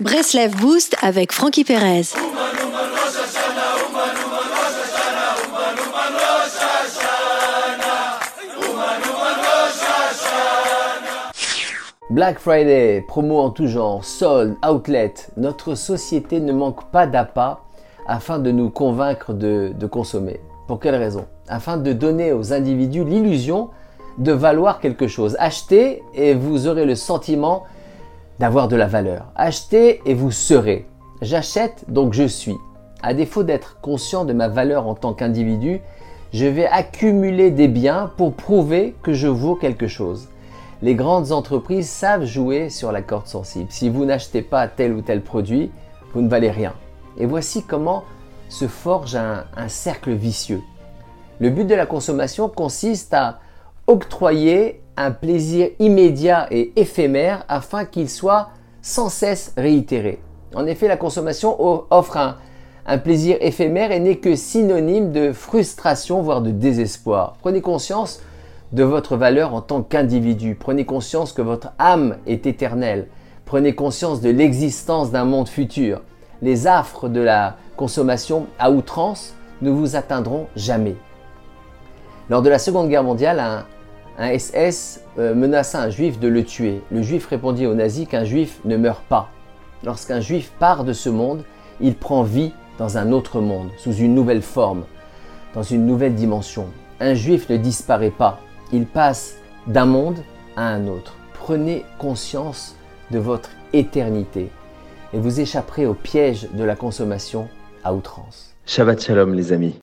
Breslev Boost avec Frankie Perez. Black Friday, promo en tout genre, solde, outlet, notre société ne manque pas d'appât afin de nous convaincre de, de consommer. Pour quelle raison? Afin de donner aux individus l'illusion de valoir quelque chose. Achetez et vous aurez le sentiment d'avoir de la valeur. Achetez et vous serez. J'achète donc je suis. À défaut d'être conscient de ma valeur en tant qu'individu, je vais accumuler des biens pour prouver que je vaux quelque chose. Les grandes entreprises savent jouer sur la corde sensible. Si vous n'achetez pas tel ou tel produit, vous ne valez rien. Et voici comment se forge un, un cercle vicieux. Le but de la consommation consiste à octroyer un plaisir immédiat et éphémère afin qu'il soit sans cesse réitéré. En effet, la consommation offre un, un plaisir éphémère et n'est que synonyme de frustration, voire de désespoir. Prenez conscience de votre valeur en tant qu'individu. Prenez conscience que votre âme est éternelle. Prenez conscience de l'existence d'un monde futur. Les affres de la consommation à outrance ne vous atteindront jamais. Lors de la Seconde Guerre mondiale, un, un SS euh, menaça un juif de le tuer. Le juif répondit aux nazis qu'un juif ne meurt pas. Lorsqu'un juif part de ce monde, il prend vie dans un autre monde, sous une nouvelle forme, dans une nouvelle dimension. Un juif ne disparaît pas, il passe d'un monde à un autre. Prenez conscience de votre éternité et vous échapperez au piège de la consommation à outrance. Shabbat Shalom les amis.